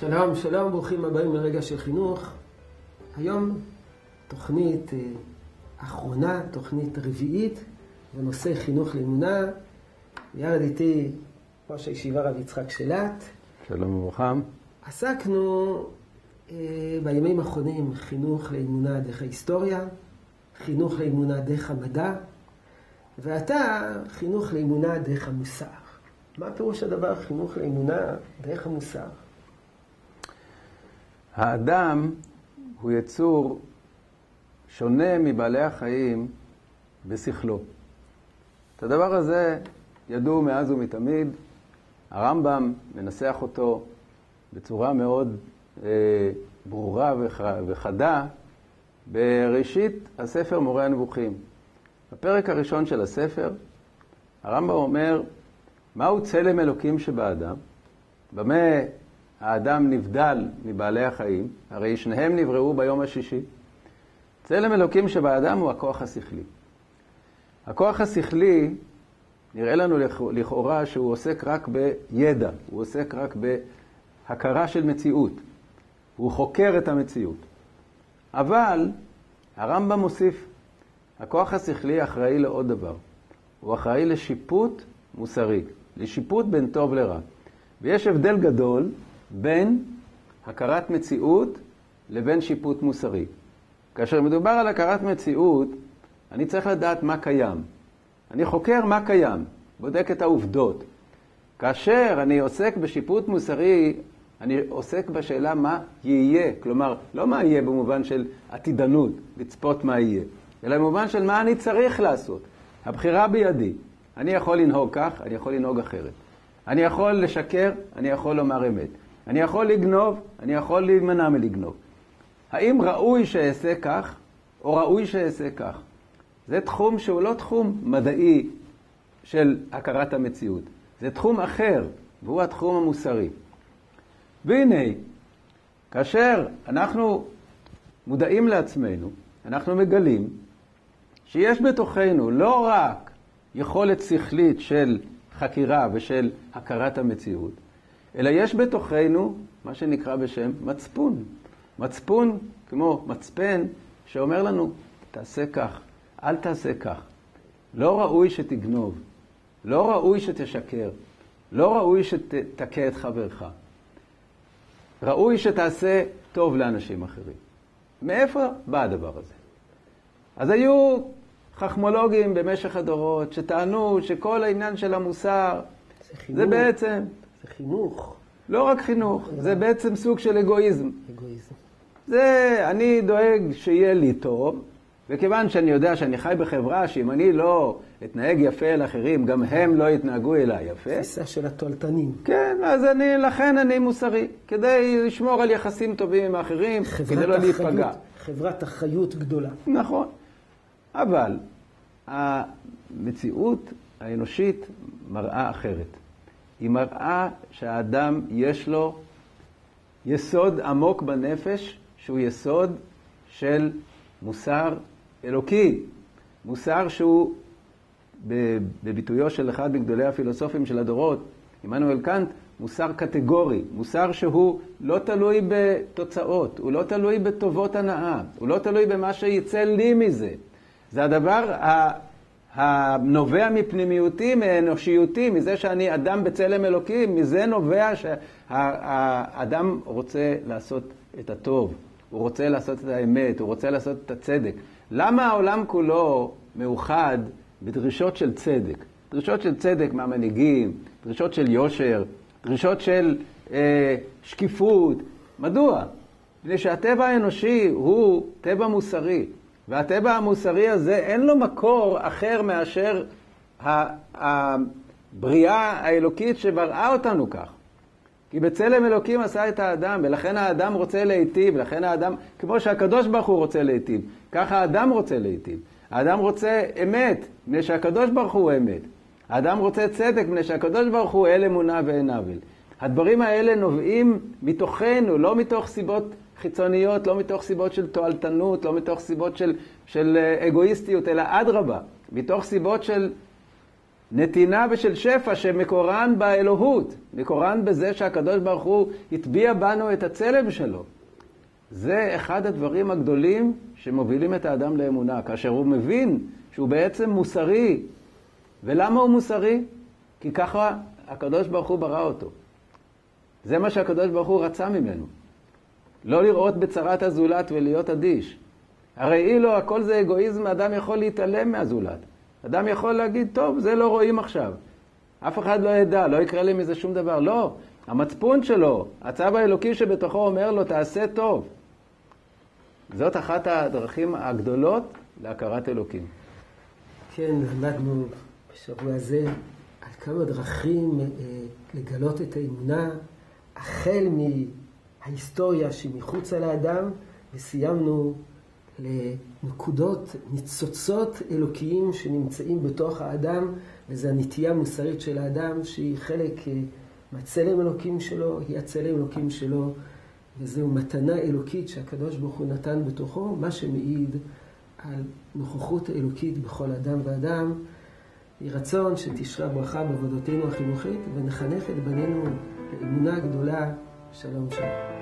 שלום, שלום, ברוכים הבאים לרגע של חינוך. היום תוכנית אה, אחרונה, תוכנית רביעית, בנושא חינוך לאמונה. ירד איתי ראש הישיבה רב יצחק שלט. שלום וברכה. עסקנו אה, בימים האחרונים חינוך לאמונה דרך ההיסטוריה, חינוך לאמונה דרך המדע, ועתה חינוך לאמונה דרך המוסר. מה פירוש הדבר חינוך לאמונה דרך המוסר? האדם הוא יצור שונה מבעלי החיים בשכלו. את הדבר הזה ידעו מאז ומתמיד. הרמב"ם מנסח אותו בצורה מאוד אה, ברורה וחדה בראשית הספר מורה הנבוכים. בפרק הראשון של הספר, הרמב"ם אומר, מהו צלם אלוקים שבאדם? במה האדם נבדל מבעלי החיים? הרי שניהם נבראו ביום השישי. צלם אלוקים שבאדם הוא הכוח השכלי. הכוח השכלי, נראה לנו לכאורה שהוא עוסק רק בידע, הוא עוסק רק בהכרה של מציאות. הוא חוקר את המציאות. אבל הרמב"ם מוסיף, הכוח השכלי אחראי לעוד דבר. הוא אחראי לשיפוט מוסרי, לשיפוט בין טוב לרע. ויש הבדל גדול בין הכרת מציאות לבין שיפוט מוסרי. כאשר מדובר על הכרת מציאות, אני צריך לדעת מה קיים. אני חוקר מה קיים, בודק את העובדות. כאשר אני עוסק בשיפוט מוסרי, אני עוסק בשאלה מה יהיה. כלומר, לא מה יהיה במובן של עתידנות, לצפות מה יהיה, אלא במובן של מה אני צריך לעשות. הבחירה בידי. אני יכול לנהוג כך, אני יכול לנהוג אחרת. אני יכול לשקר, אני יכול לומר אמת. אני יכול לגנוב, אני יכול להימנע מלגנוב. האם ראוי שאעשה כך, או ראוי שאעשה כך? זה תחום שהוא לא תחום מדעי של הכרת המציאות. זה תחום אחר, והוא התחום המוסרי. והנה, כאשר אנחנו מודעים לעצמנו, אנחנו מגלים שיש בתוכנו לא רק יכולת שכלית של חקירה ושל הכרת המציאות, אלא יש בתוכנו מה שנקרא בשם מצפון. מצפון כמו מצפן שאומר לנו, תעשה כך, אל תעשה כך. לא ראוי שתגנוב, לא ראוי שתשקר, לא ראוי שתכה את חברך. ראוי שתעשה טוב לאנשים אחרים. מאיפה בא הדבר הזה? אז היו חכמולוגים במשך הדורות שטענו שכל העניין של המוסר זה, זה בעצם... חינוך. לא רק חינוך, זה בעצם סוג של אגואיזם. אגואיזם. זה, אני דואג שיהיה לי טוב, וכיוון שאני יודע שאני חי בחברה שאם אני לא אתנהג יפה אל אחרים, גם הם לא יתנהגו אליי יפה. תפיסה של התועלתנים. כן, אז אני, לכן אני מוסרי, כדי לשמור על יחסים טובים עם האחרים, כדי לא להיפגע. חברת אחריות גדולה. נכון. אבל המציאות האנושית מראה אחרת. היא מראה שהאדם יש לו יסוד עמוק בנפש, שהוא יסוד של מוסר אלוקי. מוסר שהוא, בביטויו של אחד מגדולי הפילוסופים של הדורות, עמנואל קאנט, מוסר קטגורי, מוסר שהוא לא תלוי בתוצאות, הוא לא תלוי בטובות הנאה, הוא לא תלוי במה שיצא לי מזה. זה הדבר הנובע מפנימיותי, מאנושיותי, מזה שאני אדם בצלם אלוקים, מזה נובע שהאדם רוצה לעשות את הטוב, הוא רוצה לעשות את האמת, הוא רוצה לעשות את הצדק. למה העולם כולו מאוחד בדרישות של צדק? דרישות של צדק מהמנהיגים, דרישות של יושר, דרישות של אה, שקיפות. מדוע? מפני שהטבע האנושי הוא טבע מוסרי. והטבע המוסרי הזה אין לו מקור אחר מאשר הבריאה האלוקית שבראה אותנו כך. כי בצלם אלוקים עשה את האדם, ולכן האדם רוצה להיטיב, ולכן האדם, כמו שהקדוש ברוך הוא רוצה להיטיב, ככה האדם רוצה להיטיב. האדם רוצה אמת, מפני שהקדוש ברוך הוא אמת. האדם רוצה צדק, מפני שהקדוש ברוך הוא אל אמונה ואין עוול. הדברים האלה נובעים מתוכנו, לא מתוך סיבות חיצוניות, לא מתוך סיבות של תועלתנות, לא מתוך סיבות של, של אה, אגואיסטיות, אלא אדרבה, מתוך סיבות של נתינה ושל שפע שמקורן באלוהות, מקורן בזה שהקדוש ברוך הוא הטביע בנו את הצלם שלו. זה אחד הדברים הגדולים שמובילים את האדם לאמונה, כאשר הוא מבין שהוא בעצם מוסרי. ולמה הוא מוסרי? כי ככה הקדוש ברוך הוא ברא אותו. זה מה שהקדוש ברוך הוא רצה ממנו. לא לראות בצרת הזולת ולהיות אדיש. הרי אילו הכל זה אגואיזם, אדם יכול להתעלם מהזולת. אדם יכול להגיד, טוב, זה לא רואים עכשיו. אף אחד לא ידע, לא יקרה לי מזה שום דבר. לא, המצפון שלו, הצו האלוקי שבתוכו אומר לו, תעשה טוב. זאת אחת הדרכים הגדולות להכרת אלוקים. כן, למדנו בשבוע הזה על כמה דרכים אה, לגלות את האמונה, החל מההיסטוריה שמחוץ לאדם, וסיימנו לנקודות, ניצוצות אלוקיים שנמצאים בתוך האדם, וזו הנטייה המוסרית של האדם, שהיא חלק אה, מהצלם אלוקים שלו, היא הצלם אלוקים שלו, וזו מתנה אלוקית שהקדוש ברוך הוא נתן בתוכו, מה שמעיד על נוכחות אלוקית בכל אדם ואדם. יהי רצון שתשרה ברכה בעבודתנו החינוכית, ונחנך את בנינו לאמונה גדולה. שלום שלום.